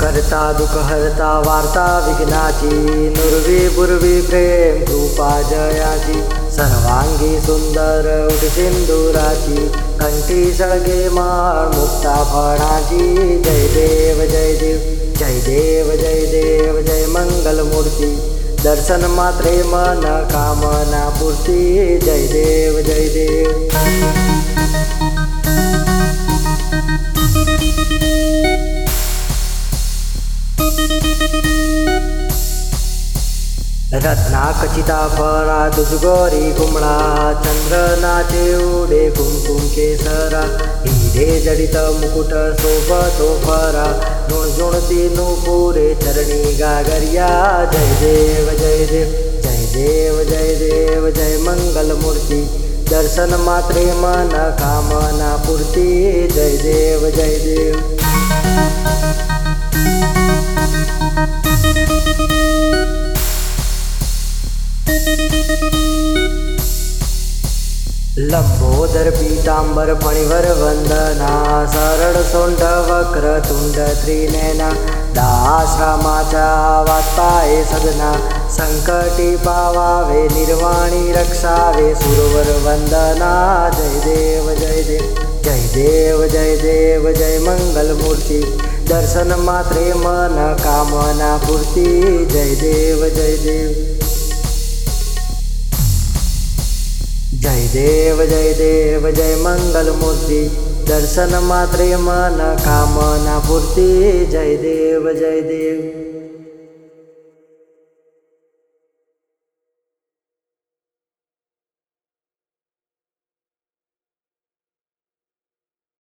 करता दुःख हरता वार्ता विघ्नाची, नुरवी बुरवी प्रेम कृपा जयाची, सर्वांगी सुंदर उठ सिंदुराची कंठी सळगे माळ मुक्ता जी, जय देव जय देव जय देव जय देव, जय मंगल मूर्ति। दर्शन मात्रे मन, कामना पूर्ति, जय देव जय देव। रत्नाकचिता फरा दुजगोरी कुमळा चंद्रनाचे उडे कुमकुम केसरा हिरे जडित मुकुट सोबतो फरा झुणझुणती नुपुरे चरणी गागरिया जय देव जय देव जय देव जय देव जय मंगल मूर्ती दर्शन मात्रे मन कामना पूर्ती जय देव जय देव। लभोदर पीताम्बरपणिवरवन्दना सरळसौण्डवक्रतुण्डत्रिनैना वात्ताये सदना सङ्कटिपावावे निर्वाणी रक्षावे सुरोवर वन्दना जय देव जय देव जय देव जय देव जय मङ्गलमूर्ति दर्शनमात्रे मन कामनापूर्ति जय देव जय देव। जय देव जय देव जय मंगल मूर्ती दर्शन मात्रे मन कामना पूर्ती जय देव जय देव